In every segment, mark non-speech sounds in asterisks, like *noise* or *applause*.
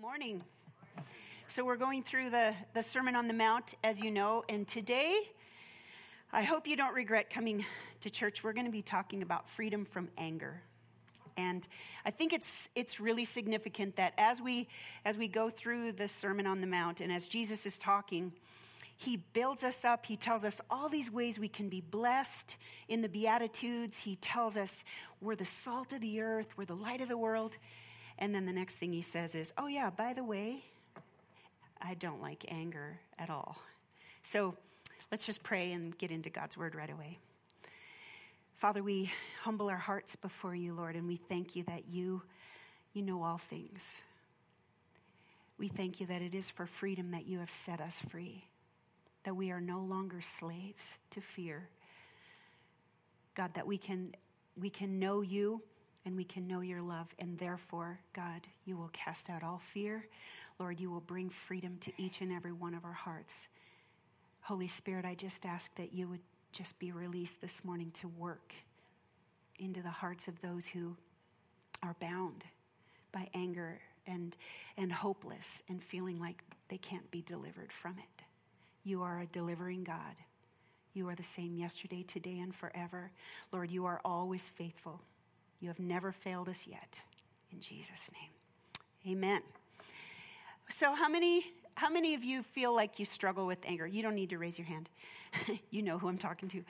morning. So, we're going through the, the Sermon on the Mount, as you know, and today, I hope you don't regret coming to church. We're going to be talking about freedom from anger. And I think it's, it's really significant that as we, as we go through the Sermon on the Mount and as Jesus is talking, he builds us up. He tells us all these ways we can be blessed in the Beatitudes. He tells us we're the salt of the earth, we're the light of the world. And then the next thing he says is, Oh, yeah, by the way, I don't like anger at all. So let's just pray and get into God's word right away. Father, we humble our hearts before you, Lord, and we thank you that you, you know all things. We thank you that it is for freedom that you have set us free, that we are no longer slaves to fear. God, that we can, we can know you and we can know your love. And therefore, God, you will cast out all fear. Lord, you will bring freedom to each and every one of our hearts. Holy Spirit, I just ask that you would just be released this morning to work into the hearts of those who are bound by anger and, and hopeless and feeling like they can't be delivered from it. You are a delivering God. You are the same yesterday, today, and forever. Lord, you are always faithful. You have never failed us yet. In Jesus' name. Amen. So, how many, how many of you feel like you struggle with anger? You don't need to raise your hand. *laughs* you know who I'm talking to.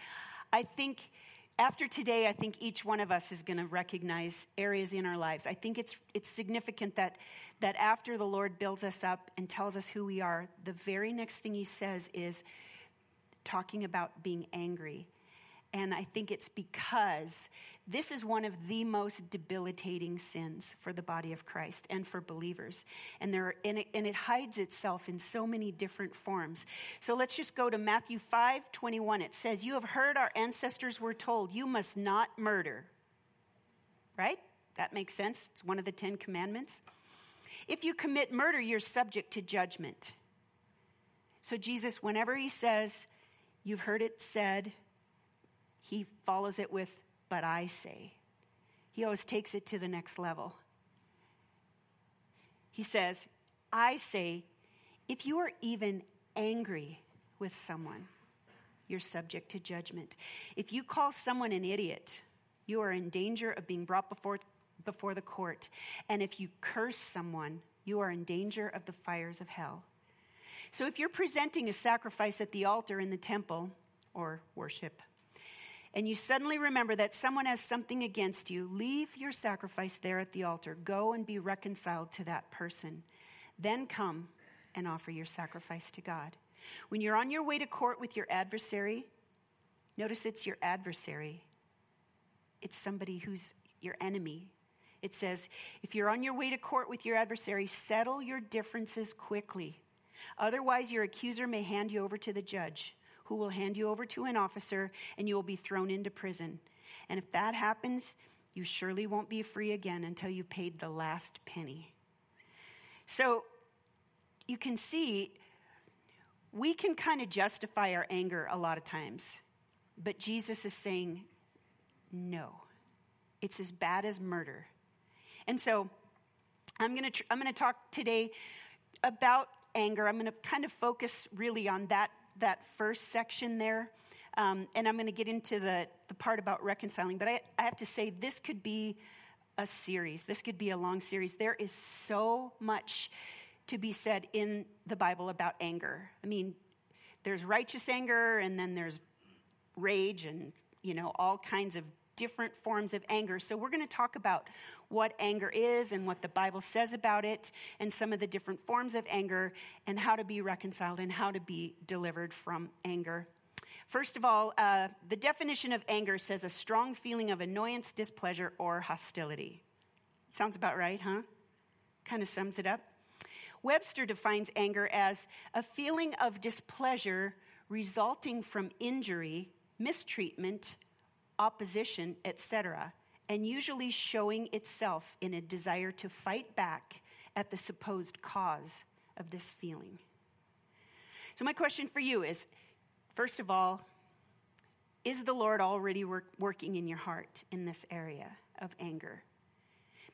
I think after today, I think each one of us is going to recognize areas in our lives. I think it's, it's significant that, that after the Lord builds us up and tells us who we are, the very next thing he says is talking about being angry. And I think it's because this is one of the most debilitating sins for the body of Christ and for believers. And, there, and, it, and it hides itself in so many different forms. So let's just go to Matthew 5 21. It says, You have heard our ancestors were told, you must not murder. Right? That makes sense. It's one of the Ten Commandments. If you commit murder, you're subject to judgment. So, Jesus, whenever he says, You've heard it said, he follows it with, but I say. He always takes it to the next level. He says, I say, if you are even angry with someone, you're subject to judgment. If you call someone an idiot, you are in danger of being brought before, before the court. And if you curse someone, you are in danger of the fires of hell. So if you're presenting a sacrifice at the altar in the temple or worship, and you suddenly remember that someone has something against you, leave your sacrifice there at the altar. Go and be reconciled to that person. Then come and offer your sacrifice to God. When you're on your way to court with your adversary, notice it's your adversary, it's somebody who's your enemy. It says, if you're on your way to court with your adversary, settle your differences quickly. Otherwise, your accuser may hand you over to the judge who will hand you over to an officer and you will be thrown into prison. And if that happens, you surely won't be free again until you paid the last penny. So you can see we can kind of justify our anger a lot of times, but Jesus is saying, no, it's as bad as murder. And so I'm going to tr- I'm going to talk today about anger. I'm going to kind of focus really on that that first section there. Um, and I'm going to get into the, the part about reconciling. But I, I have to say, this could be a series. This could be a long series. There is so much to be said in the Bible about anger. I mean, there's righteous anger, and then there's rage, and, you know, all kinds of different forms of anger. So, we're going to talk about what anger is and what the Bible says about it, and some of the different forms of anger, and how to be reconciled and how to be delivered from anger. First of all, uh, the definition of anger says a strong feeling of annoyance, displeasure, or hostility. Sounds about right, huh? Kind of sums it up. Webster defines anger as a feeling of displeasure resulting from injury, mistreatment, opposition, etc., and usually showing itself in a desire to fight back at the supposed cause of this feeling. So, my question for you is first of all, is the Lord already work, working in your heart in this area of anger?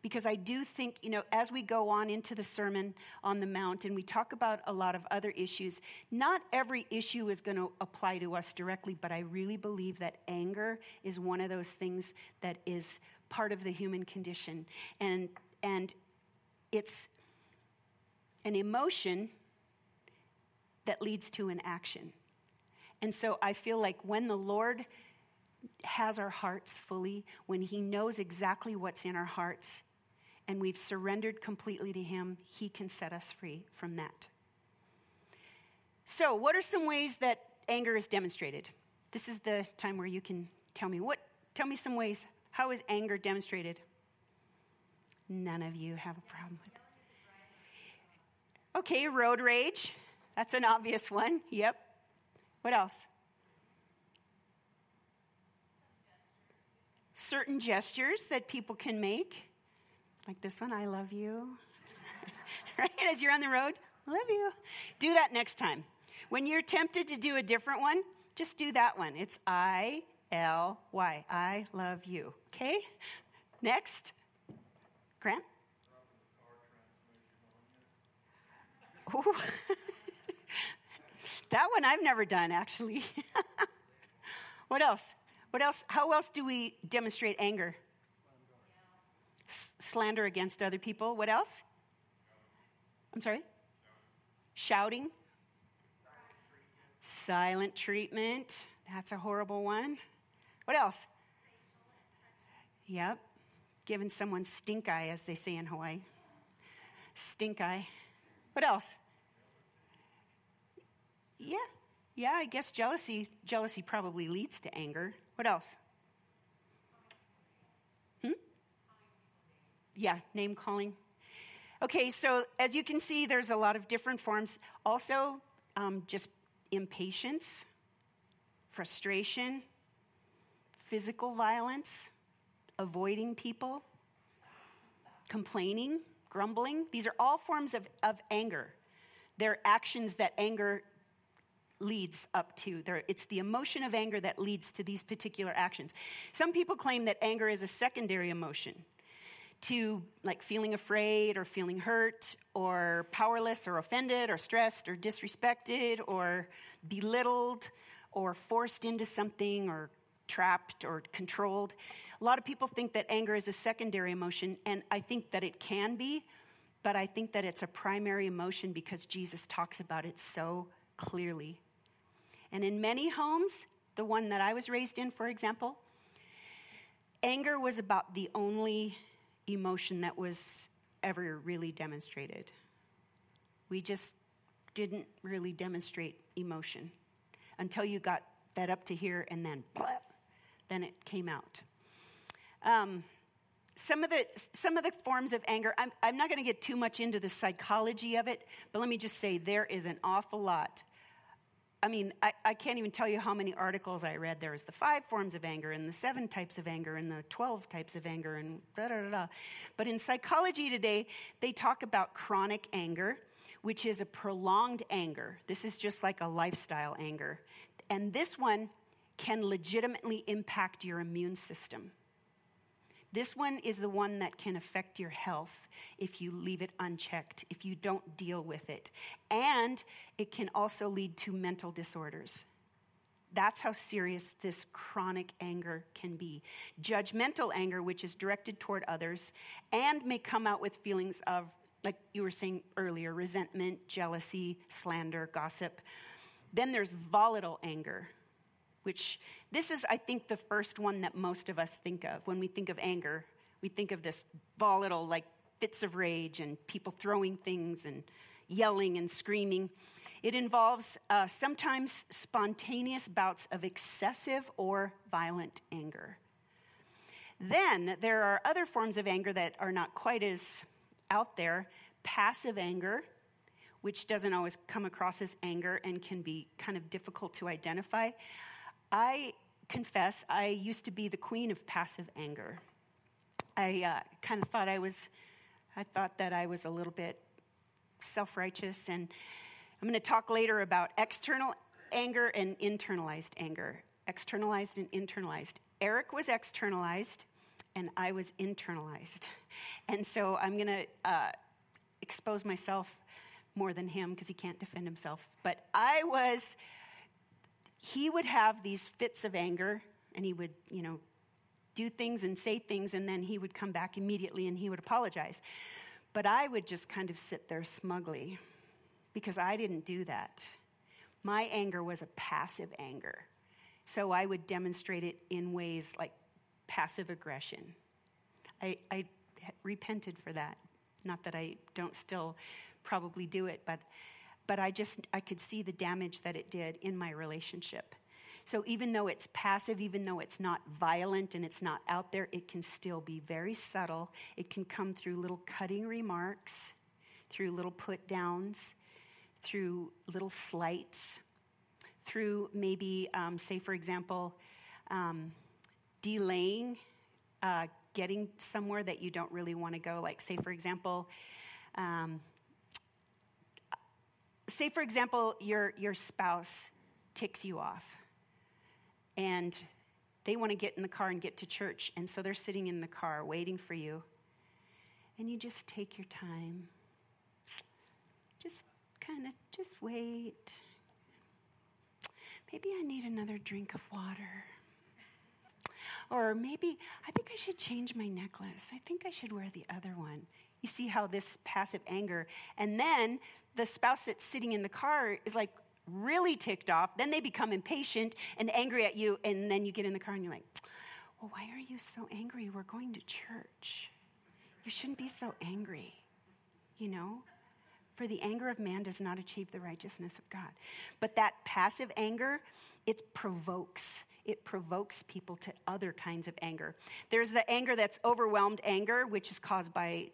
Because I do think, you know, as we go on into the Sermon on the Mount and we talk about a lot of other issues, not every issue is going to apply to us directly, but I really believe that anger is one of those things that is part of the human condition. And, and it's an emotion that leads to an action. And so I feel like when the Lord has our hearts fully, when He knows exactly what's in our hearts, and we've surrendered completely to Him, He can set us free from that. So, what are some ways that anger is demonstrated? This is the time where you can tell me what. Tell me some ways. How is anger demonstrated? None of you have a problem with. Okay, road rage. That's an obvious one. Yep. What else? Certain gestures that people can make. Like this one, I love you. *laughs* right? As you're on the road, love you. Do that next time. When you're tempted to do a different one, just do that one. It's I L Y. I love you. Okay? Next. Grant? Ooh. *laughs* that one I've never done, actually. *laughs* what else? What else? How else do we demonstrate anger? Slander against other people. What else? I'm sorry? Shouting. Silent treatment. That's a horrible one. What else? Yep. Giving someone stink eye, as they say in Hawaii. Stink eye. What else? Yeah. Yeah, I guess jealousy jealousy probably leads to anger. What else? Yeah, name calling. Okay, so as you can see, there's a lot of different forms. Also, um, just impatience, frustration, physical violence, avoiding people, complaining, grumbling. These are all forms of, of anger. They're actions that anger leads up to. They're, it's the emotion of anger that leads to these particular actions. Some people claim that anger is a secondary emotion to like feeling afraid or feeling hurt or powerless or offended or stressed or disrespected or belittled or forced into something or trapped or controlled. A lot of people think that anger is a secondary emotion, and I think that it can be, but I think that it's a primary emotion because Jesus talks about it so clearly. And in many homes, the one that I was raised in, for example, anger was about the only emotion that was ever really demonstrated. We just didn't really demonstrate emotion until you got fed up to here and then then it came out. Um, some of the some of the forms of anger i'm, I'm not going to get too much into the psychology of it but let me just say there is an awful lot I mean, I, I, can't even tell you how many articles I read. There was the five forms of anger, and the seven types of anger, and the 12 types of anger, and da da da da. But in psychology today, they talk about chronic anger, which is a prolonged anger. This is just like a lifestyle anger. And this one can legitimately impact your immune system. This one is the one that can affect your health if you leave it unchecked, if you don't deal with it. And it can also lead to mental disorders. That's how serious this chronic anger can be. Judgmental anger, which is directed toward others and may come out with feelings of, like you were saying earlier, resentment, jealousy, slander, gossip. Then there's volatile anger, which this is, I think, the first one that most of us think of. When we think of anger, we think of this volatile, like fits of rage and people throwing things and yelling and screaming. It involves uh, sometimes spontaneous bouts of excessive or violent anger. Then there are other forms of anger that are not quite as out there passive anger, which doesn't always come across as anger and can be kind of difficult to identify. I confess, I used to be the queen of passive anger. I uh, kind of thought I was, I thought that I was a little bit self righteous. And I'm going to talk later about external anger and internalized anger. Externalized and internalized. Eric was externalized, and I was internalized. And so I'm going to uh, expose myself more than him because he can't defend himself. But I was, he would have these fits of anger and he would, you know, do things and say things and then he would come back immediately and he would apologize. But I would just kind of sit there smugly because I didn't do that. My anger was a passive anger. So I would demonstrate it in ways like passive aggression. I, I repented for that. Not that I don't still probably do it, but, but I just, I could see the damage that it did in my relationship. So even though it's passive, even though it's not violent and it's not out there, it can still be very subtle. It can come through little cutting remarks, through little put downs, through little slights, through maybe, um, say, for example, um, delaying uh, getting somewhere that you don't really want to go. Like, say, for example, um, say, for example, your, your spouse ticks you off and they want to get in the car and get to church. And so they're sitting in the car waiting for you. And you just take your time. Just kind of just wait. Maybe I need another drink of water. Or maybe I think I should change my necklace. I think I should wear the other one. You see how this passive anger. And then the spouse that's sitting in the car is like really ticked off. Then they become impatient and angry at you. And then you get in the car and you're like, well, why are you so angry? We're going to church. You shouldn't be so angry, you know? For the anger of man does not achieve the righteousness of God. But that passive anger, it provokes it provokes people to other kinds of anger. There's the anger that's overwhelmed anger, which is caused by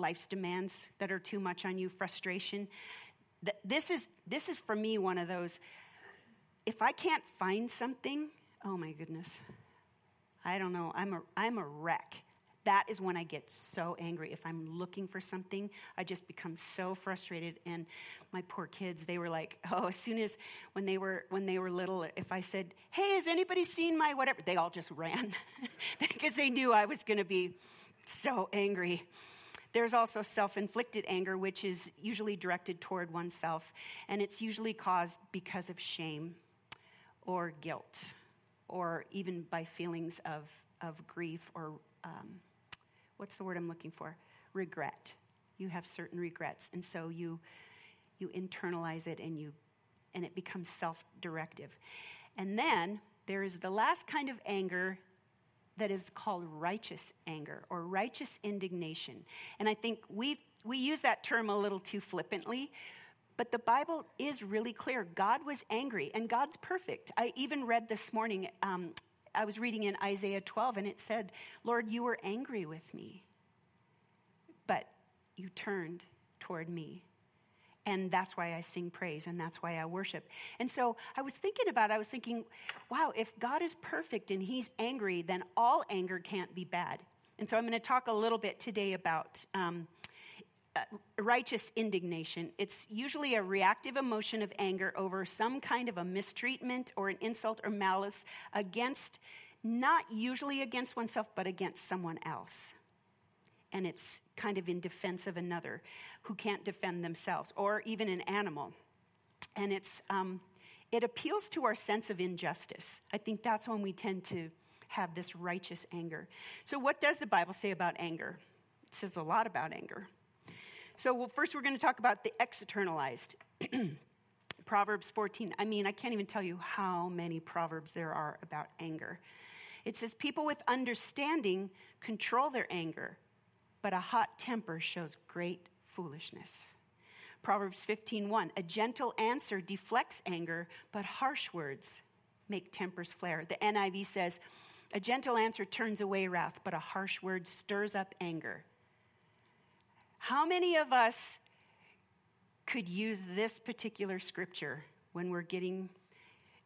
life's demands that are too much on you, frustration. This is, this is for me one of those, if I can't find something, oh my goodness, I don't know, I'm a, I'm a wreck that is when I get so angry. If I'm looking for something, I just become so frustrated. And my poor kids, they were like, oh, as soon as when they were when they were little, if I said, "Hey, has anybody seen my whatever?" they all just ran *laughs* because they knew I was going to be so angry. There's also self inflicted anger, which is usually directed toward oneself, and it's usually caused because of shame or guilt or even by feelings of, of grief or um, what's the word I'm looking for? Regret. You have certain regrets, and so you you internalize it and you and it becomes self-directive. And then there is the last kind of anger that is called righteous anger or righteous indignation. And I think we we use that term a little too flippantly, but the Bible is really clear. God was angry, and God's perfect. I even read this morning um, I was reading in Isaiah 12 and it said, Lord, you were angry with me, but you turned toward me. And that's why I sing praise and that's why I worship. And so I was thinking about I was thinking, wow, if God is perfect and he's angry, then all anger can't be bad. And so I'm going to talk a little bit today about um, uh, righteous indignation. It's usually a reactive emotion of anger over some kind of a mistreatment or an insult or malice against, not usually against oneself, but against someone else. And it's kind of in defense of another who can't defend themselves, or even an animal. And it's, um, it appeals to our sense of injustice. I think that's when we tend to have this righteous anger. So, what does the Bible say about anger? It says a lot about anger. So, well, first we're going to talk about the externalized. *clears throat* Proverbs 14. I mean, I can't even tell you how many proverbs there are about anger. It says, People with understanding control their anger, but a hot temper shows great foolishness. Proverbs 15:1 A gentle answer deflects anger, but harsh words make tempers flare. The NIV says, A gentle answer turns away wrath, but a harsh word stirs up anger. How many of us could use this particular scripture when we're getting,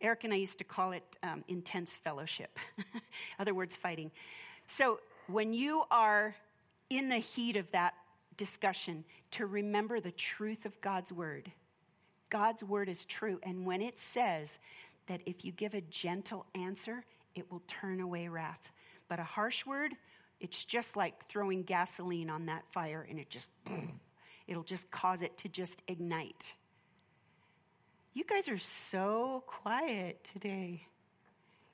Eric and I used to call it um, intense fellowship, *laughs* other words, fighting. So when you are in the heat of that discussion, to remember the truth of God's word. God's word is true. And when it says that if you give a gentle answer, it will turn away wrath. But a harsh word, It's just like throwing gasoline on that fire and it just, *clears throat* it'll just cause it to just ignite. You guys are so quiet today.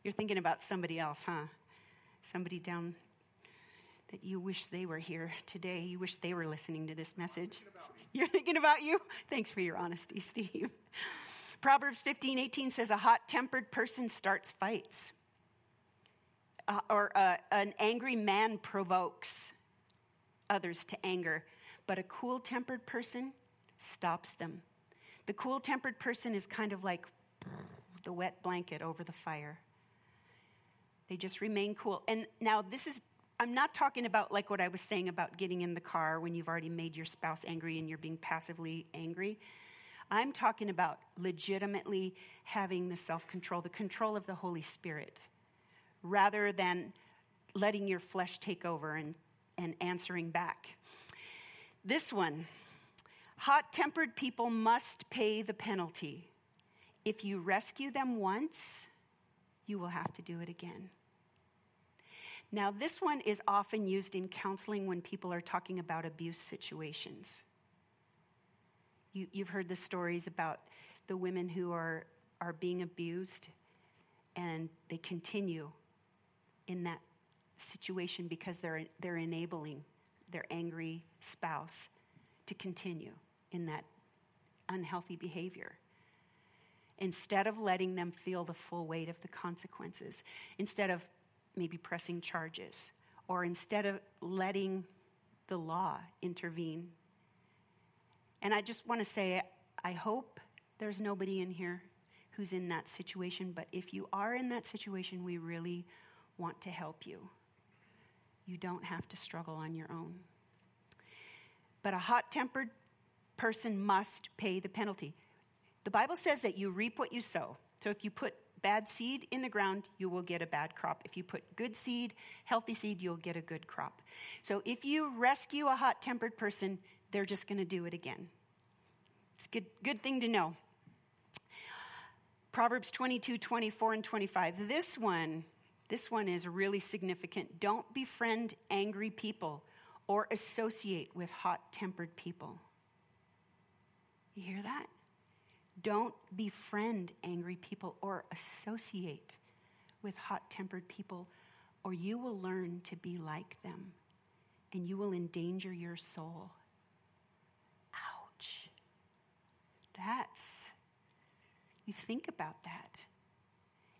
You're thinking about somebody else, huh? Somebody down that you wish they were here today. You wish they were listening to this message. You're thinking about you? Thanks for your honesty, Steve. Proverbs 15, 18 says, A hot tempered person starts fights, uh, or uh, an angry man provokes others to anger, but a cool tempered person stops them. The cool tempered person is kind of like the wet blanket over the fire. They just remain cool. And now, this is, I'm not talking about like what I was saying about getting in the car when you've already made your spouse angry and you're being passively angry. I'm talking about legitimately having the self control, the control of the Holy Spirit, rather than letting your flesh take over and, and answering back. This one hot tempered people must pay the penalty. If you rescue them once, you will have to do it again. Now, this one is often used in counseling when people are talking about abuse situations. You, have heard the stories about the women who are, are being abused and they continue in that situation because they're, they're enabling their angry spouse to continue in that unhealthy behavior. Instead of letting them feel the full weight of the consequences, instead of maybe pressing charges, or instead of letting the law intervene and I just want to say, I hope there's nobody in here who's in that situation, but if you are in that situation, we really want to help you. You don't have to struggle on your own. But a hot tempered person must pay the penalty. The Bible says that you reap what you sow. So if you put bad seed in the ground, you will get a bad crop. If you put good seed, healthy seed, you'll get a good crop. So if you rescue a hot tempered person, they're just going to do it again. It's a good, good thing to know. Proverbs 22, 24, and 25. This one, this one is really significant. Don't befriend angry people or associate with hot tempered people. You hear that? Don't befriend angry people or associate with hot tempered people, or you will learn to be like them and you will endanger your soul. Ouch. That's, you think about that.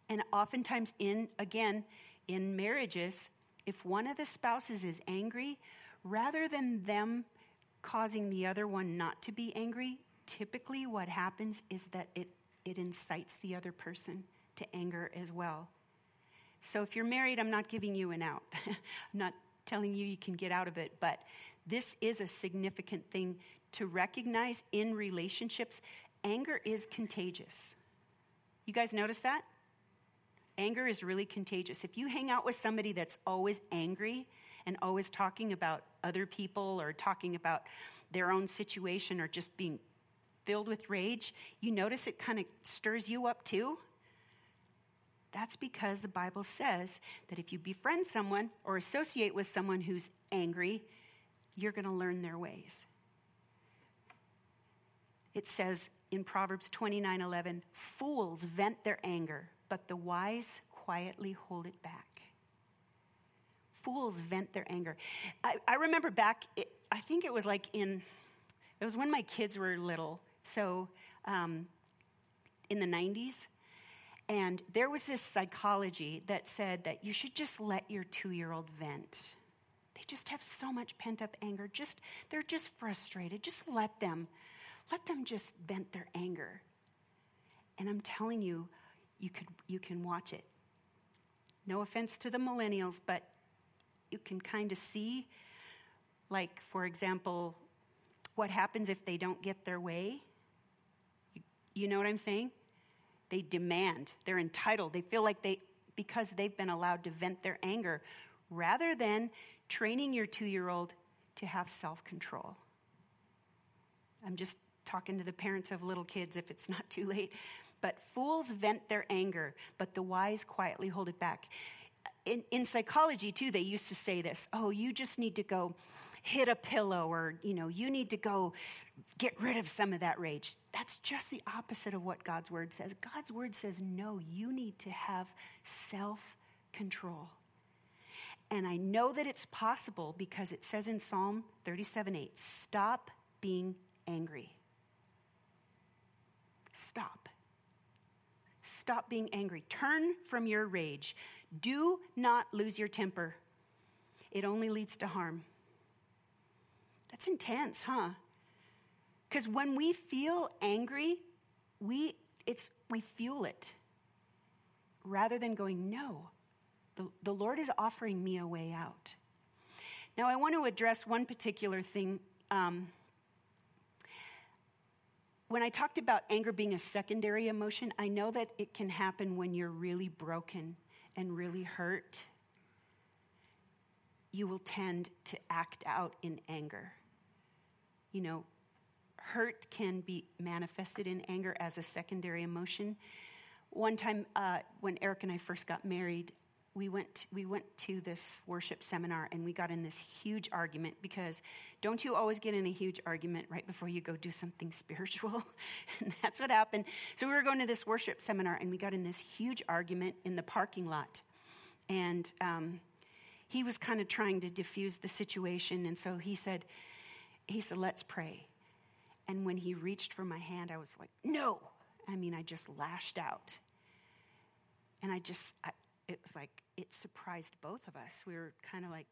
And oftentimes, in, again, in marriages, if one of the spouses is angry, rather than them causing the other one not to be angry, typically what happens is that it, it incites the other person to anger as well. So if you're married, I'm not giving you an out. *laughs* I'm not telling you you can get out of it, but this is a significant thing to recognize in relationships anger is contagious. You guys notice that? Anger is really contagious. If you hang out with somebody that's always angry and always talking about other people or talking about their own situation or just being filled with rage, you notice it kind of stirs you up too. That's because the Bible says that if you befriend someone or associate with someone who's angry, you're going to learn their ways. It says in Proverbs 29:11, fools vent their anger, but the wise quietly hold it back. Fools vent their anger. I, I remember back, it, I think it was like in, it was when my kids were little, so um, in the 90s. And there was this psychology that said that you should just let your two year old vent. They just have so much pent up anger. Just they're just frustrated. Just let them let them just vent their anger. And I'm telling you, you, could, you can watch it. No offense to the millennials, but you can kind of see, like, for example, what happens if they don't get their way. You, know what I'm saying? They demand, they're entitled, they feel like they, because they've been allowed to vent their anger, rather than training your two year old to have self control. I'm just talking to the parents of little kids if it's *laughs* not too late. But fools vent their anger, but the wise quietly hold it back. in, in psychology, too, they used to say this oh, you just need to go hit a pillow or, you know, you need to go get rid of some of that rage. That's just the opposite of what God's word says. God's word says, no, you need to have self control. And I know that it's possible because it says in Psalm 37 8, stop being angry. Stop. Stop being angry. Turn from your rage. Do not lose your temper. It only leads to harm. That's intense, huh? Because when we feel angry, we, it's, we fuel it rather than going, no, the, the Lord is offering me a way out. Now, I want to address one particular thing. Um, when I talked about anger being a secondary emotion, I know that it can happen when you're really broken and really hurt. You will tend to act out in anger. You know, hurt can be manifested in anger as a secondary emotion. One time uh, when Eric and I first got married, we went, we went to this worship seminar and we got in this huge argument because don't you always get in a huge argument right before you go do something *laughs* spiritual? and that's what happened. So we were going to this worship seminar and we got in this huge argument in the parking lot. And um, he was kind of trying to diffuse the situation. And so he said, he said, let's pray. And when he reached for my hand, I was like, no. I mean, I just lashed out. And I just, I, it was like, it surprised both of us. We were kind of like,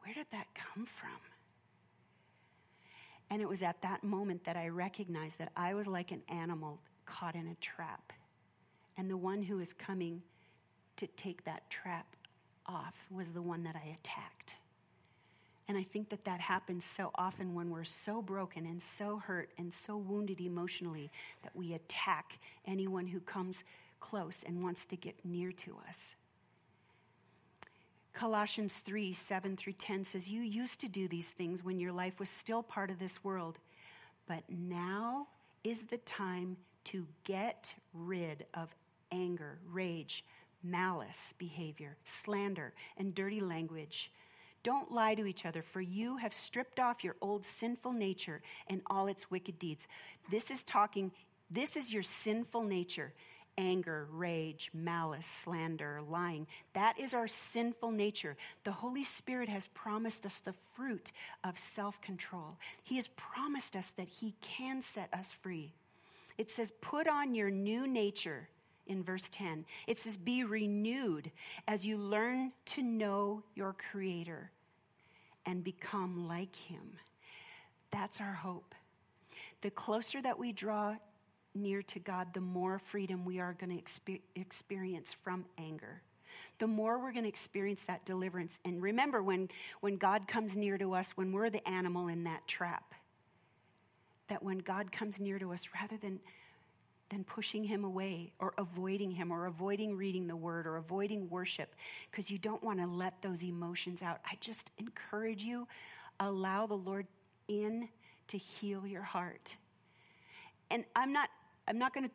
where did that come from? And it was at that moment that I recognized that I was like an animal caught in a trap. And the one who was coming to take that trap off was the one that I attacked. And I think that that happens so often when we're so broken and so hurt and so wounded emotionally that we attack anyone who comes close and wants to get near to us. Colossians 3 7 through 10 says, You used to do these things when your life was still part of this world, but now is the time to get rid of anger, rage, malice behavior, slander, and dirty language. Don't lie to each other, for you have stripped off your old sinful nature and all its wicked deeds. This is talking, this is your sinful nature anger, rage, malice, slander, lying. That is our sinful nature. The Holy Spirit has promised us the fruit of self control. He has promised us that He can set us free. It says, Put on your new nature in verse 10. It says, Be renewed as you learn to know your Creator and become like Him. That's our hope. The closer that we draw near to God, the more freedom we are going to exper- experience from anger. The more we're going to experience that deliverance. And remember, when, when God comes near to us, when we're the animal in that trap, that when God comes near to us, rather than, than pushing him away or avoiding him or avoiding reading the word or avoiding worship, because you don't want to let those emotions out, I just encourage you allow the Lord in to heal your heart. And I'm not I'm not going to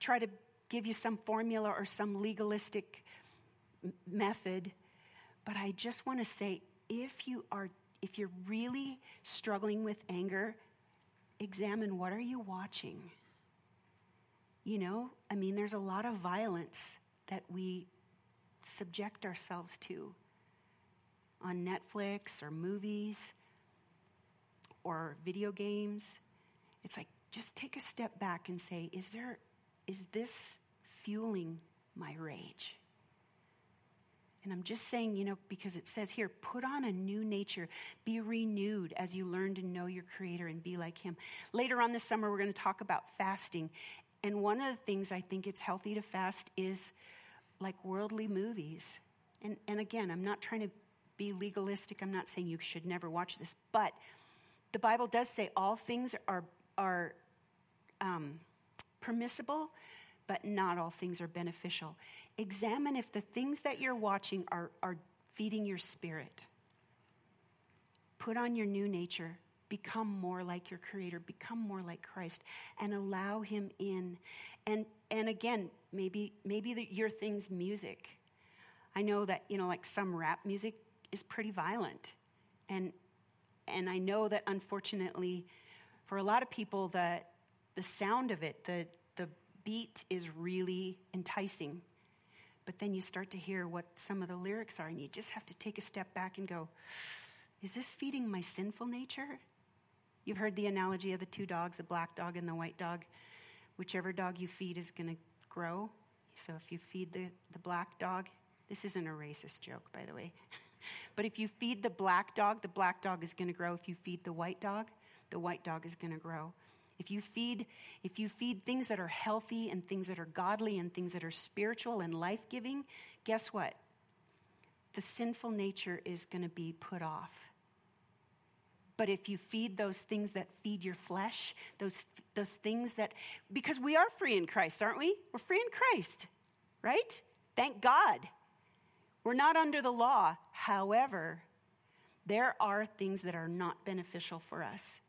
try to give you some formula or some legalistic method, but I just want to say if you are if you're really struggling with anger, examine what are you watching? You know, I mean there's a lot of violence that we subject ourselves to on Netflix or movies or video games. It's like just take a step back and say, is there, is this fueling my rage? And I'm just saying, you know, because it says here, put on a new nature, be renewed as you learn to know your Creator and be like Him. Later on this summer, we're going to talk about fasting. And one of the things I think it's healthy to fast is like worldly movies. And, and again, I'm not trying to be legalistic. I'm not saying you should never watch this, but the Bible does say all things are, are um, permissible, but not all things are beneficial. Examine if the things that you're watching are, are feeding your spirit. Put on your new nature. Become more like your Creator. Become more like Christ, and allow Him in. And and again, maybe maybe the, your thing's music. I know that, you know, like some rap music is pretty violent. And and I know that unfortunately for a lot of people the the sound of it, the the beat is really enticing. But then you start to hear what some of the lyrics are, and you just have to take a step back and go, is this feeding my sinful nature? You've heard the analogy of the two dogs, the black dog and the white dog. Whichever dog you feed is going to grow. So if you feed the, the black dog, this isn't a racist joke, by the way. *laughs* but if you feed the black dog, the black dog is going to grow. If you feed the white dog, the white dog is going to grow. If you feed if you feed things that are healthy and things that are godly and things that are spiritual and life-giving, guess what? The sinful nature is going to be put off. But if you feed those things that feed your flesh, those, those things that, because we are free in Christ, aren't we? We're free in Christ, right? Thank God. We're not under the law. However, there are things that are not beneficial for us.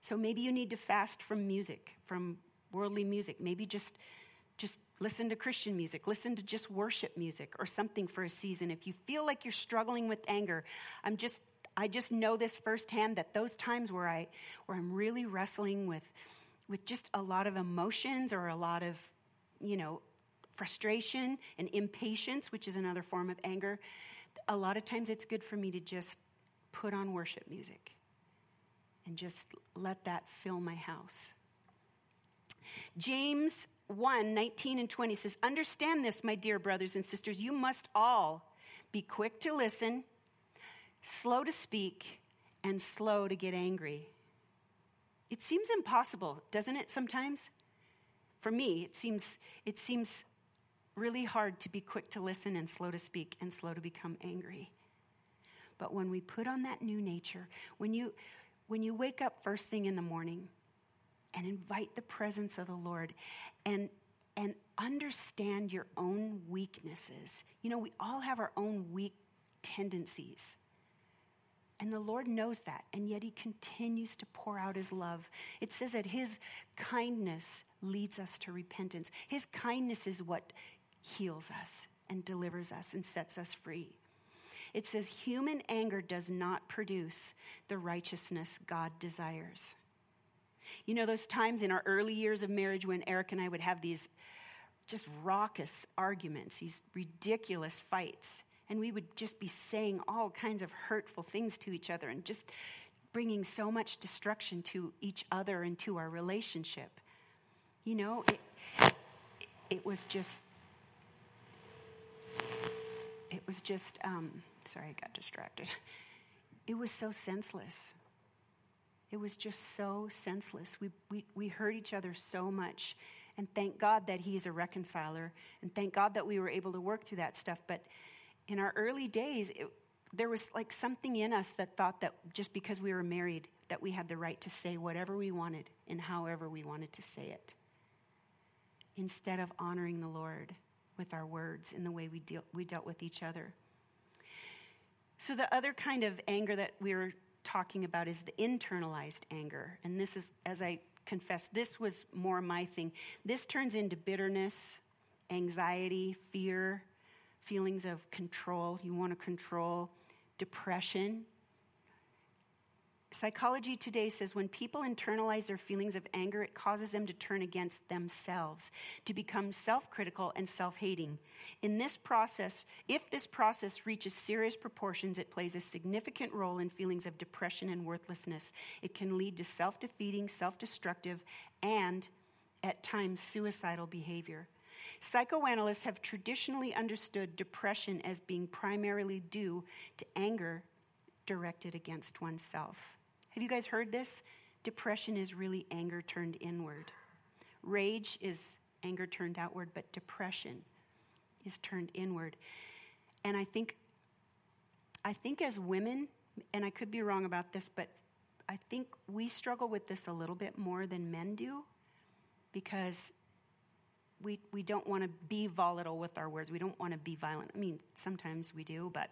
So maybe you need to fast from music, from worldly music. Maybe just just listen to Christian music, listen to just worship music or something for a season. If you feel like you're struggling with anger, I'm just I just know this firsthand that those times where I where I'm really wrestling with with just a lot of emotions or a lot of, you know, frustration and impatience, which is another form of anger, a lot of times it's good for me to just put on worship music and just let that fill my house. James 1 19 and 20 says, Understand this, my dear brothers and sisters. You must all be quick to listen, slow to speak, and slow to get angry. It seems impossible, doesn't it, sometimes? For me, it seems, it seems really hard to be quick to listen and slow to speak and slow to become angry. But when we put on that new nature, when you, when you wake up first thing in the morning and invite the presence of the Lord and and understand your own weaknesses. You know, we all have our own weak tendencies. And the Lord knows that, and yet He continues to pour out His love. It says that His kindness leads us to repentance. His kindness is what heals us and delivers us and sets us free. It says, human anger does not produce the righteousness God desires. You know, those times in our early years of marriage when Eric and I would have these just raucous arguments, these ridiculous fights, and we would just be saying all kinds of hurtful things to each other and just bringing so much destruction to each other and to our relationship. You know, it, it was just, it was just, um, Sorry, I got distracted. It was so senseless. It was just so senseless. We, we, we hurt each other so much. And thank God that He is a reconciler. And thank God that we were able to work through that stuff. But in our early days, it, there was like something in us that thought that just because we were married, that we had the right to say whatever we wanted and however we wanted to say it. Instead of honoring the Lord with our words in the way we, deal, we dealt with each other. So, the other kind of anger that we were talking about is the internalized anger. And this is, as I confess, this was more my thing. This turns into bitterness, anxiety, fear, feelings of control. You want to control, depression, Psychology today says when people internalize their feelings of anger, it causes them to turn against themselves, to become self critical and self hating. In this process, if this process reaches serious proportions, it plays a significant role in feelings of depression and worthlessness. It can lead to self defeating, self destructive, and at times suicidal behavior. Psychoanalysts have traditionally understood depression as being primarily due to anger directed against oneself. Have you guys heard this? Depression is really anger turned inward. Rage is anger turned outward, but depression is turned inward. And I think I think as women, and I could be wrong about this, but I think we struggle with this a little bit more than men do because we, we don't want to be volatile with our words. We don't want to be violent. I mean, sometimes we do, but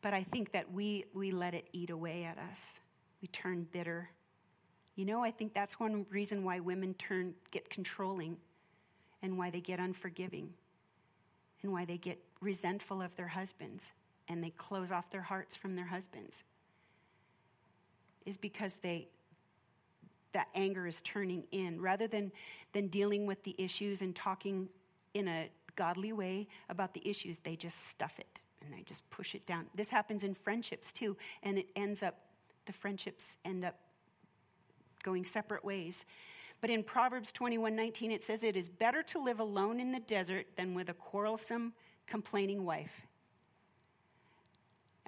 but I think that we, we let it eat away at us. We turn bitter. You know, I think that's one reason why women turn, get controlling and why they get unforgiving and why they get resentful of their husbands and they close off their hearts from their husbands is because they that anger is turning in rather than than dealing with the issues and talking in a godly way about the issues they just stuff it and they just push it down this happens in friendships too and it ends up the friendships end up going separate ways but in proverbs 21 19 it says it is better to live alone in the desert than with a quarrelsome complaining wife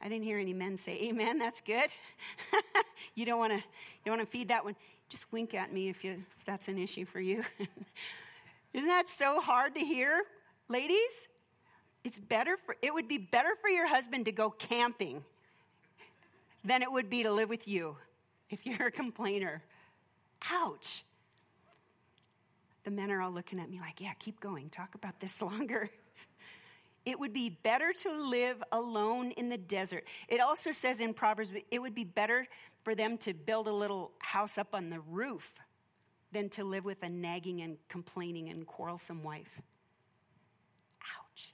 I didn't hear any men say amen. That's good. *laughs* you don't want to you want to feed that one. Just wink at me if you if that's an issue for you. *laughs* Isn't that so hard to hear, ladies? It's better for it would be better for your husband to go camping than it would be to live with you if you're a complainer. Ouch. The men are all looking at me like, yeah, keep going. Talk about this *laughs* longer. It would be better to live alone in the desert. It also says in Proverbs, it would be better for them to build a little house up on the roof than to live with a nagging and complaining and quarrelsome wife. Ouch.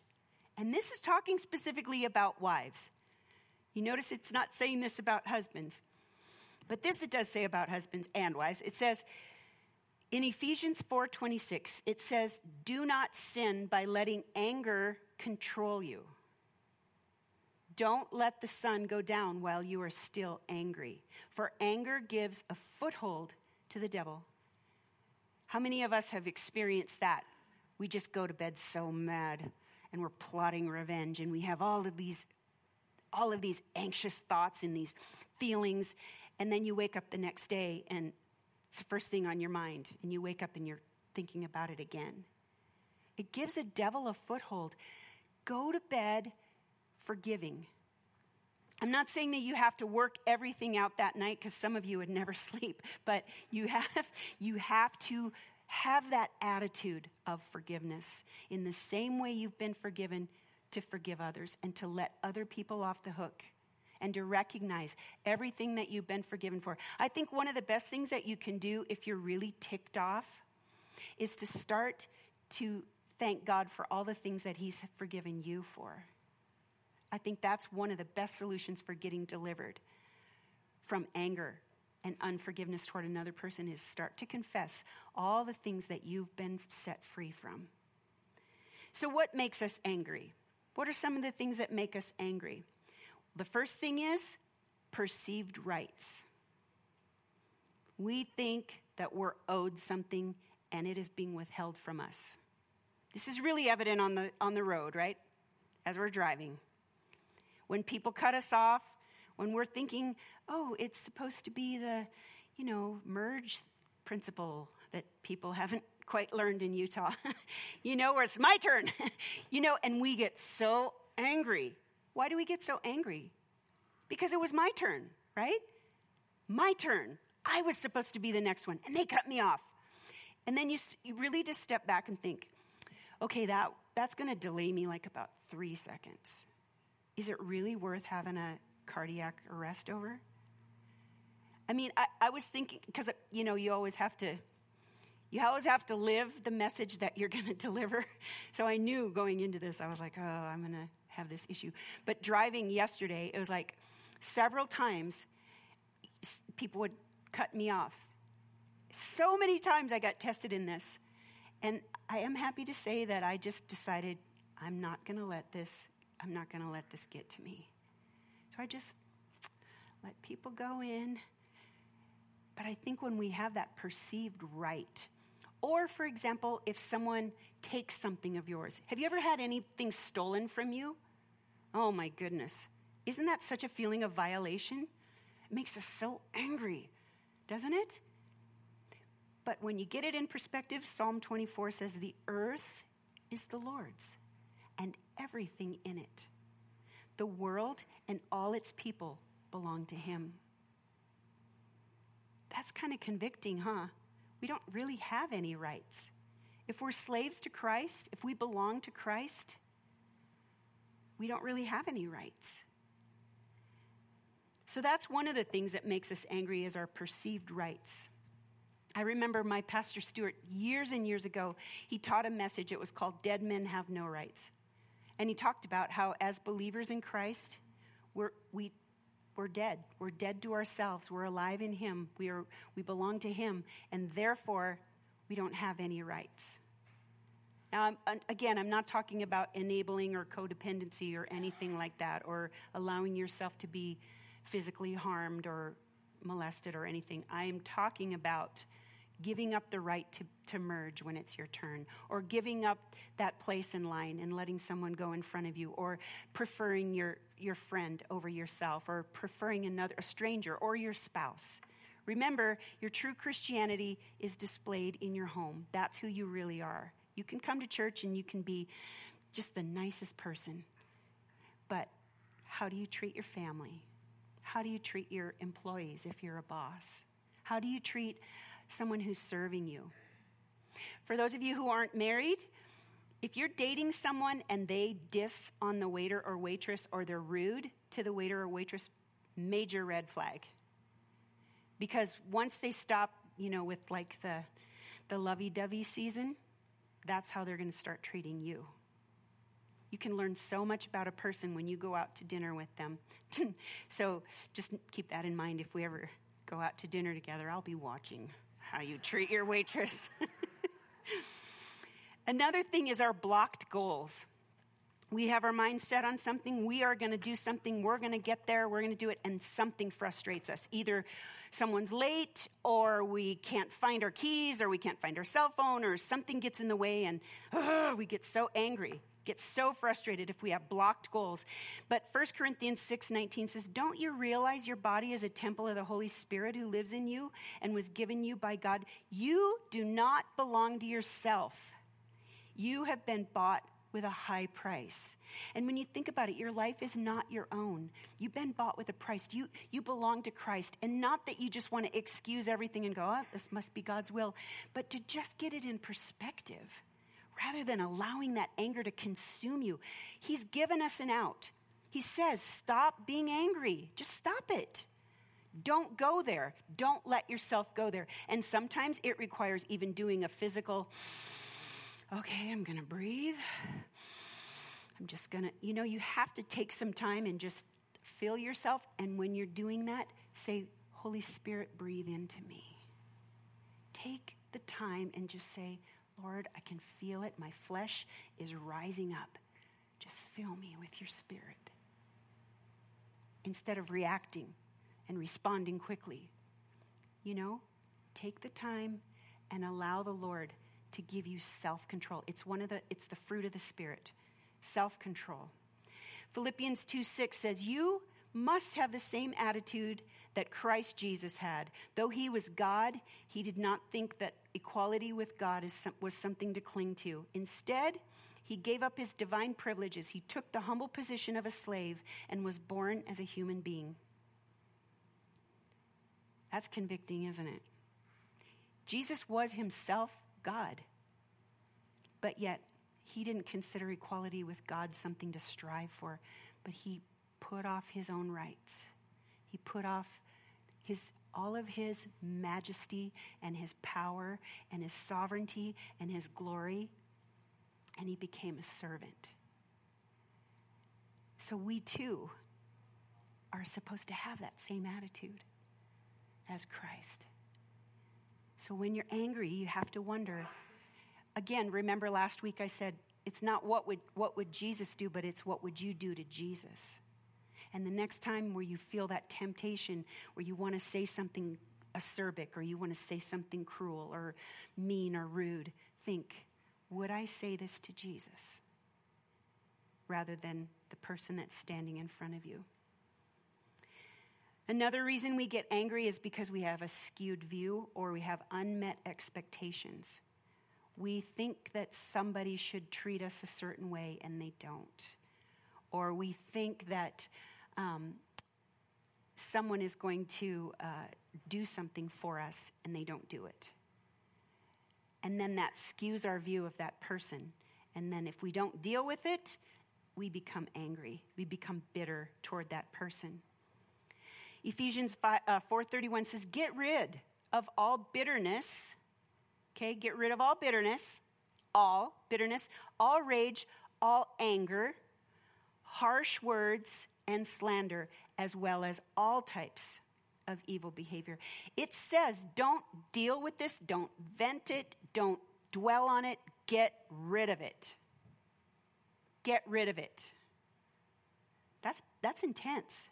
And this is talking specifically about wives. You notice it's not saying this about husbands. But this it does say about husbands and wives. It says in Ephesians 4:26, it says, "Do not sin by letting anger control you. Don't let the sun go down while you are still angry, for anger gives a foothold to the devil. How many of us have experienced that? We just go to bed so mad and we're plotting revenge and we have all of these all of these anxious thoughts and these feelings and then you wake up the next day and it's the first thing on your mind and you wake up and you're thinking about it again. It gives a devil a foothold go to bed forgiving. I'm not saying that you have to work everything out that night because some of you would never *laughs* sleep, but you have, you have to have that attitude of forgiveness in the same way you've been forgiven to forgive others and to let other people off the hook and to recognize everything that you've been forgiven for. I think one of the best things that you can do if you're really ticked off is to start to thank God for all the things that He's forgiven you for. I think that's one of the best solutions for getting delivered from anger and unforgiveness toward another person is start to confess all the things that you've been set free from. So, what makes us angry? What are some of the things that make us angry? The first thing is perceived rights. We think that we're owed something and it is being withheld from us. This is really evident on the, on the road, right? As we're driving. When people cut us off, when we're thinking, oh, it's supposed to be the, you know, merge principle that people haven't *laughs* quite learned in Utah. *laughs* you know, where it's my turn. *laughs* you know, and we get so angry. Why do we get so angry? Because it was my turn, right? My turn. I was supposed to be the next one, and they cut me off. And then you, you really just step back and think, okay, that, that's going to delay me like about three seconds. Is it really worth having a cardiac arrest over? I mean, I, I was thinking, because, you know, you always have to. You always have to live the message that you're *laughs* going to deliver. So I knew going into this, I was like, oh, I'm going to have this issue. But driving yesterday, it was like several times people would cut me off. So many times I got tested in this. And I am happy to say that I just decided I'm not going to let this I'm not going to let this get to me. So I just let people go in. But I think when we have that perceived right, or for example, if someone takes something of yours, have you ever had anything stolen from you? Oh my goodness. Isn't that such a feeling of violation? It makes us so angry, doesn't it? But when you get it in perspective, Psalm 24 says, The earth is the Lord's everything in it. The world and all its people belong to Him. That's kind of convicting, huh? We don't really have any rights. If we're slaves to Christ, if we belong to Christ, we don't really have any rights. So that's one of the things that makes us angry is our perceived rights. I remember my pastor Stuart years and years ago, he taught a message. It was called Dead Men Have No Rights. And he talked about how, as believers in Christ, we're, we, we're dead. We're dead to ourselves. We're alive in him. We, are, we belong to him. And therefore, we don't have any rights. Now, I'm, again, I'm not talking about enabling or codependency or anything like that, or allowing yourself to be physically harmed or molested or anything. I am talking about giving up the right to, to merge when it's your turn, or giving up that place in line and letting someone go in front of you, or preferring your, your friend over yourself, or preferring another, a stranger or your spouse. Remember, your true Christianity is displayed in your home. That's who you really are. You can come to church and you can be just the nicest person. But how do you treat your family? How do you treat your employees if you're a boss? How do you treat someone who's serving you? For those of you who aren't married, if you're dating someone and they diss on the waiter or waitress or they're rude to the waiter or waitress, major red flag. Because once they stop, you know, with like the, the lovey dovey season, that's how they're going to start treating you. You can learn so much about a person when you go out to dinner with them. *laughs* so just keep that in mind if we ever go out to dinner together. I'll be watching how you treat your waitress. *laughs* Another thing is our blocked goals. We have our mind set on something, we are going to do something, we're going to get there, we're going to do it, and something frustrates us. Either someone's late, or we can't find our keys, or we can't find our cell phone, or something gets in the way, and we get so angry get so frustrated if we have blocked goals. But 1 Corinthians 6:19 says, "Don't you realize your body is a temple of the Holy Spirit who lives in you and was given you by God? You do not belong to yourself. You have been bought with a high price. And when you think about it, your life is not your own. You've been bought with a price. You, you belong to Christ. And not that you just want to excuse everything and go, oh, this must be God's will, but to just get it in perspective rather than allowing that anger to consume you. He's given us an out. He says, stop being angry. Just stop it. Don't go there. Don't let yourself go there. And sometimes it requires even doing a physical okay, I'm going to breathe. I'm just going to, you know, you have to take some time and just feel yourself. And when you're doing that, say, Holy Spirit, breathe into me. Take the time and just say, Lord, I can feel it. My flesh is rising up. Just fill me with your spirit. Instead of reacting and responding quickly, you know, take the time and allow the Lord to give you self-control. It's one of the it's the fruit of the spirit. Self-control. Philippians 2 6 says, You must have the same attitude that Christ Jesus had. Though he was God, he did not think that equality with God was something to cling to. Instead, he gave up his divine privileges. He took the humble position of a slave and was born as a human being. That's convicting, isn't it? Jesus was himself God. But yet, he didn't consider equality with God something to strive for, but he put off his own rights. He put off his all of his majesty and his power and his sovereignty and his glory and he became a servant. So we too are supposed to have that same attitude as Christ. So when you're angry, you have to wonder. Again, remember last week I said it's not what would what would Jesus do, but it's what would you do to Jesus. And the next time where you feel that temptation where you want to say something acerbic or you want to say something cruel or mean or rude, think, would I say this to Jesus rather than the person that's standing in front of you? Another reason we get angry is because we have a skewed view or we have unmet expectations. We think that somebody should treat us a certain way and they don't. Or we think that um, someone is going to uh, do something for us and they don't do it. And then that skews our view of that person. And then if we don't deal with it, we become angry. We become bitter toward that person. Ephesians 5, uh, 4.31 says, get rid of all bitterness. Okay, get rid of all bitterness, all bitterness, all rage, all anger, harsh words and slander, as well as all types of evil behavior. It says don't deal with this, don't vent it, don't dwell on it, get rid of it. Get rid of it. That's, that's intense.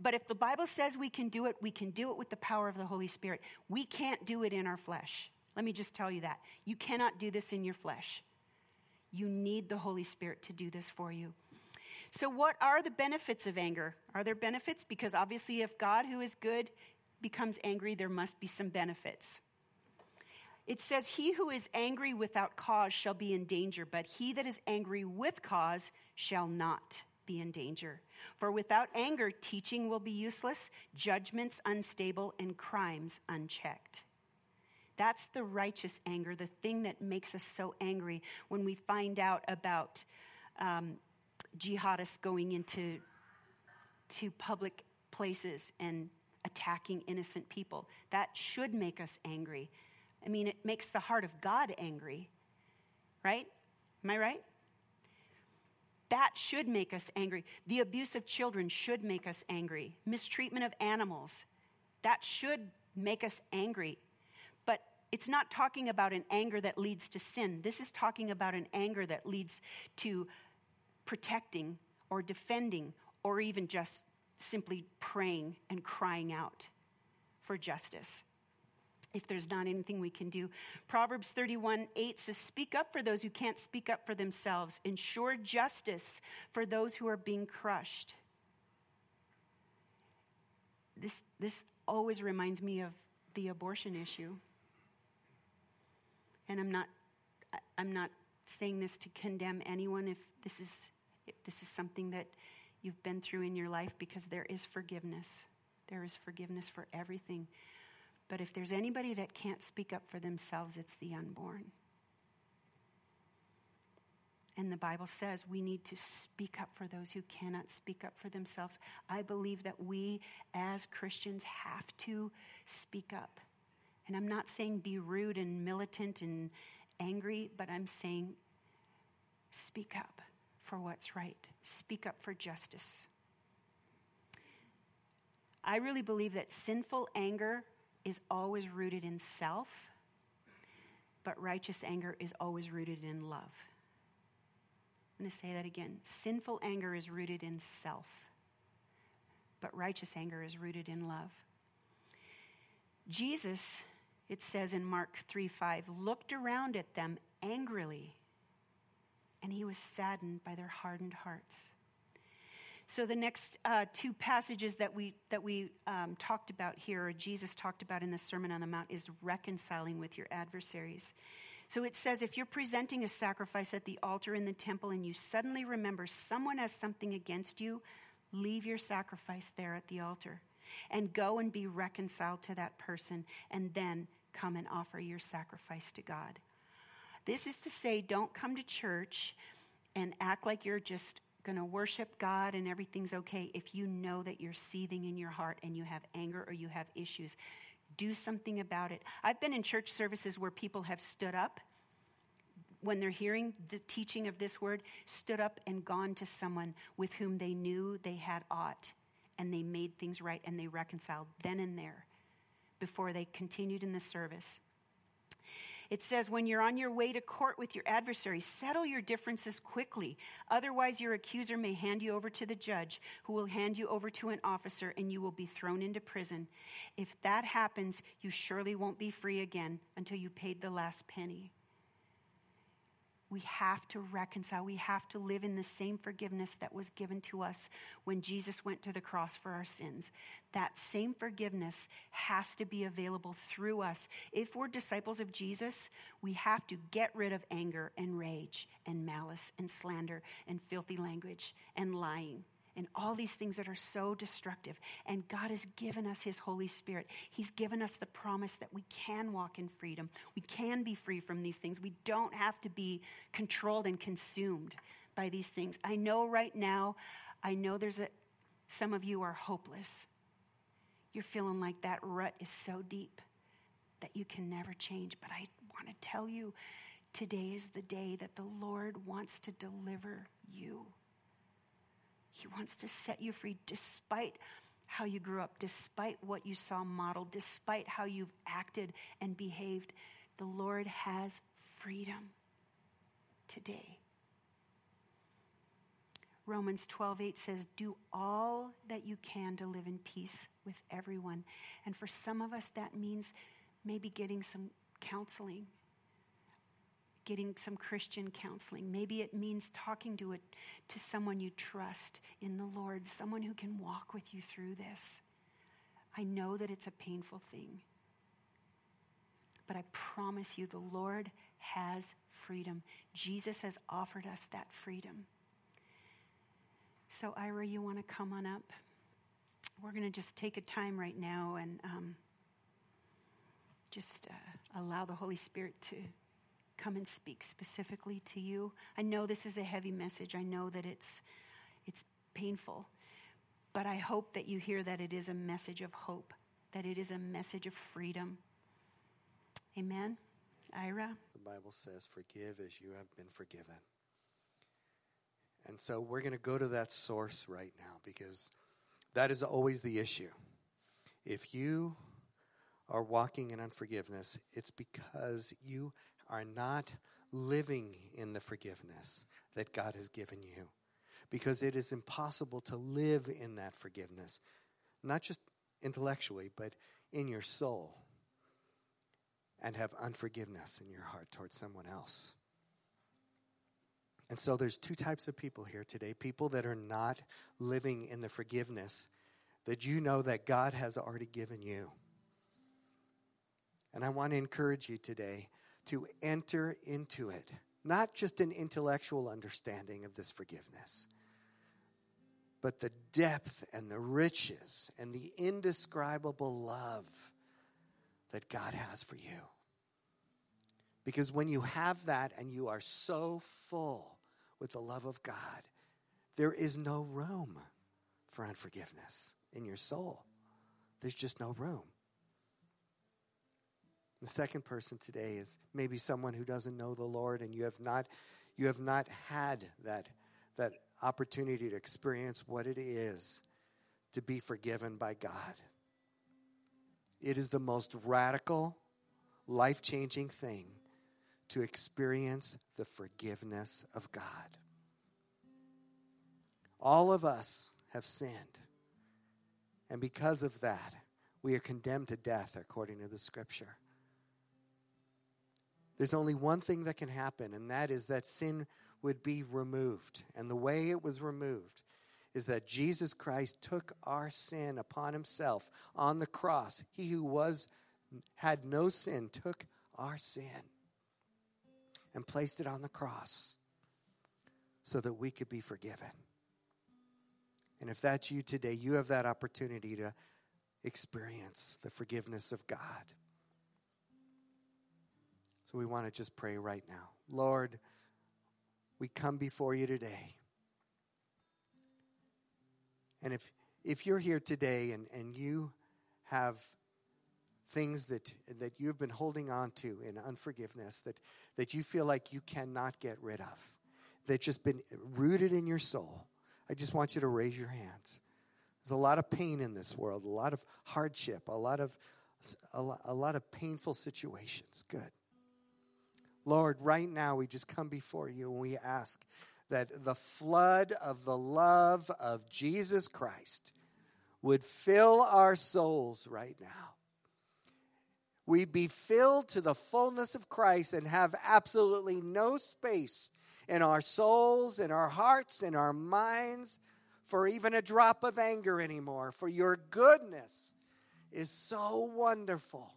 But if the Bible says we can do it, we can do it with the power of the Holy Spirit. We can't do it in our flesh. Let me just tell you that. You cannot do this in your flesh. You need the Holy Spirit to do this for you. So, what are the benefits of anger? Are there benefits? Because obviously, if God, who is good, becomes angry, there must be some benefits. It says, He who is angry without cause shall be in danger, but he that is angry with cause shall not be in danger. For without anger, teaching will be useless, judgments unstable, and crimes unchecked. That's the righteous anger, the thing that makes us so angry when we find out about um, jihadists going into to public places and attacking innocent people. That should make us angry. I mean, it makes the heart of God angry, right? Am I right? That should make us angry. The abuse of children should make us angry. Mistreatment of animals, that should make us angry. But it's not talking about an anger that leads to sin. This is talking about an anger that leads to protecting or defending or even just simply praying and crying out for justice if there's not anything we can do. Proverbs 31 8 says, Speak up for those who can't speak up for themselves, ensure justice for those who are being crushed. This, this always reminds me of the abortion issue. And I'm not, I'm not saying this to condemn anyone if this is this is something that you've been through in your life because there is forgiveness. There is forgiveness for everything. But if there's anybody that can't speak up for themselves, it's the unborn. And the Bible says we need to speak up for those who cannot speak up for themselves. I believe that we as Christians have to speak up. And I'm not saying be rude and militant and angry, but I'm saying speak up for what's right, speak up for justice. I really believe that sinful anger is always rooted in self, but righteous anger is always rooted in love. I'm going to say that again. Sinful anger is rooted in self, but righteous anger is rooted in love. Jesus, it says in Mark 3 5, looked around at them angrily and he was saddened by their hardened hearts. So the next uh, two passages that we that we um, talked about here, or Jesus talked about in the Sermon on the Mount, is reconciling with your adversaries. So it says, if you're presenting a sacrifice at the altar in the temple and you suddenly remember someone has something against you, leave your sacrifice there at the altar and go and be reconciled to that person, and then come and offer your sacrifice to God. This is to say, don't come to church and act like you're just going to worship God and everything's okay if you know that you're seething in your heart and you have anger or you have issues. Do something about it. I've been in church services where people have stood up when they're hearing the teaching of this word, stood up and gone to someone with whom they knew they had aught, and they made things right and they reconciled then and there before they continued in the service. It says, when you're on your way to court with your adversary, settle your differences quickly. Otherwise, your accuser may hand you over to the judge, who will hand you over to an officer, and you will be thrown into prison. If that happens, you surely won't be free again until you paid the last penny. We have to reconcile. We have to live in the same forgiveness that was given to us when Jesus went to the cross for our sins. That same forgiveness has to be available through us. If we're disciples of Jesus, we have to get rid of anger and rage and malice and slander and filthy language and lying and all these things that are so destructive. And God has given us His Holy Spirit. He's given us the promise that we can walk in freedom. We can be free from these things. We don't have to be controlled and consumed by these things. I know right now, I know there's a, some of you are hopeless. You're feeling like that rut is so deep that you can never change. But I want to tell you, today is the day that the Lord wants to deliver you. He wants to set you free despite how you grew up, despite what you saw modeled, despite how you've acted and behaved. The Lord has freedom today. Romans 12, 8 says, Do all that you can to live in peace with everyone. And for some of us, that means maybe getting some counseling, getting some Christian counseling. Maybe it means talking to it to someone you trust in the Lord, someone who can walk with you through this. I know that it's a painful thing. But I promise you, the Lord has freedom. Jesus has offered us that freedom. So, Ira, you want to come on up? We're going to just take a time right now and um, just uh, allow the Holy Spirit to come and speak specifically to you. I know this is a heavy message. I know that it's it's painful. But I hope that you hear that it is a message of hope, that it is a message of freedom. Amen. Ira. The Bible says, "Forgive as you have been forgiven." And so we're going to go to that source right now because that is always the issue. If you are walking in unforgiveness, it's because you are not living in the forgiveness that God has given you. Because it is impossible to live in that forgiveness, not just intellectually, but in your soul, and have unforgiveness in your heart towards someone else. And so there's two types of people here today people that are not living in the forgiveness that you know that God has already given you. And I want to encourage you today to enter into it, not just an intellectual understanding of this forgiveness, but the depth and the riches and the indescribable love that God has for you. Because when you have that and you are so full with the love of God, there is no room for unforgiveness in your soul. There's just no room. The second person today is maybe someone who doesn't know the Lord and you have not you have not had that that opportunity to experience what it is to be forgiven by God. It is the most radical, life-changing thing to experience the forgiveness of God. All of us have sinned. And because of that, we are condemned to death according to the scripture. There's only one thing that can happen, and that is that sin would be removed. And the way it was removed is that Jesus Christ took our sin upon himself on the cross. He who was had no sin took our sin and placed it on the cross so that we could be forgiven. And if that's you today, you have that opportunity to experience the forgiveness of God. So we want to just pray right now. Lord, we come before you today. And if if you're here today and, and you have things that, that you've been holding on to in unforgiveness that, that you feel like you cannot get rid of, that's just been rooted in your soul, I just want you to raise your hands. There's a lot of pain in this world, a lot of hardship, a lot of, a lot, a lot of painful situations. Good. Lord, right now we just come before you and we ask that the flood of the love of Jesus Christ would fill our souls right now we be filled to the fullness of Christ and have absolutely no space in our souls, in our hearts, in our minds for even a drop of anger anymore. For your goodness is so wonderful.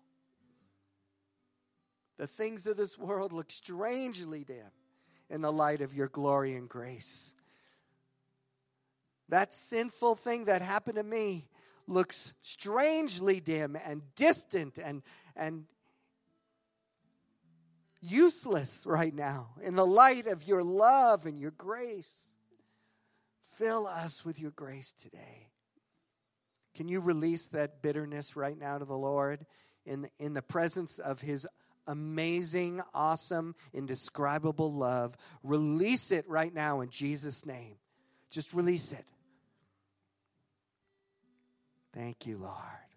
The things of this world look strangely dim in the light of your glory and grace. That sinful thing that happened to me looks strangely dim and distant and and useless right now in the light of your love and your grace. Fill us with your grace today. Can you release that bitterness right now to the Lord in, in the presence of His amazing, awesome, indescribable love. Release it right now in Jesus' name. Just release it. Thank you, Lord.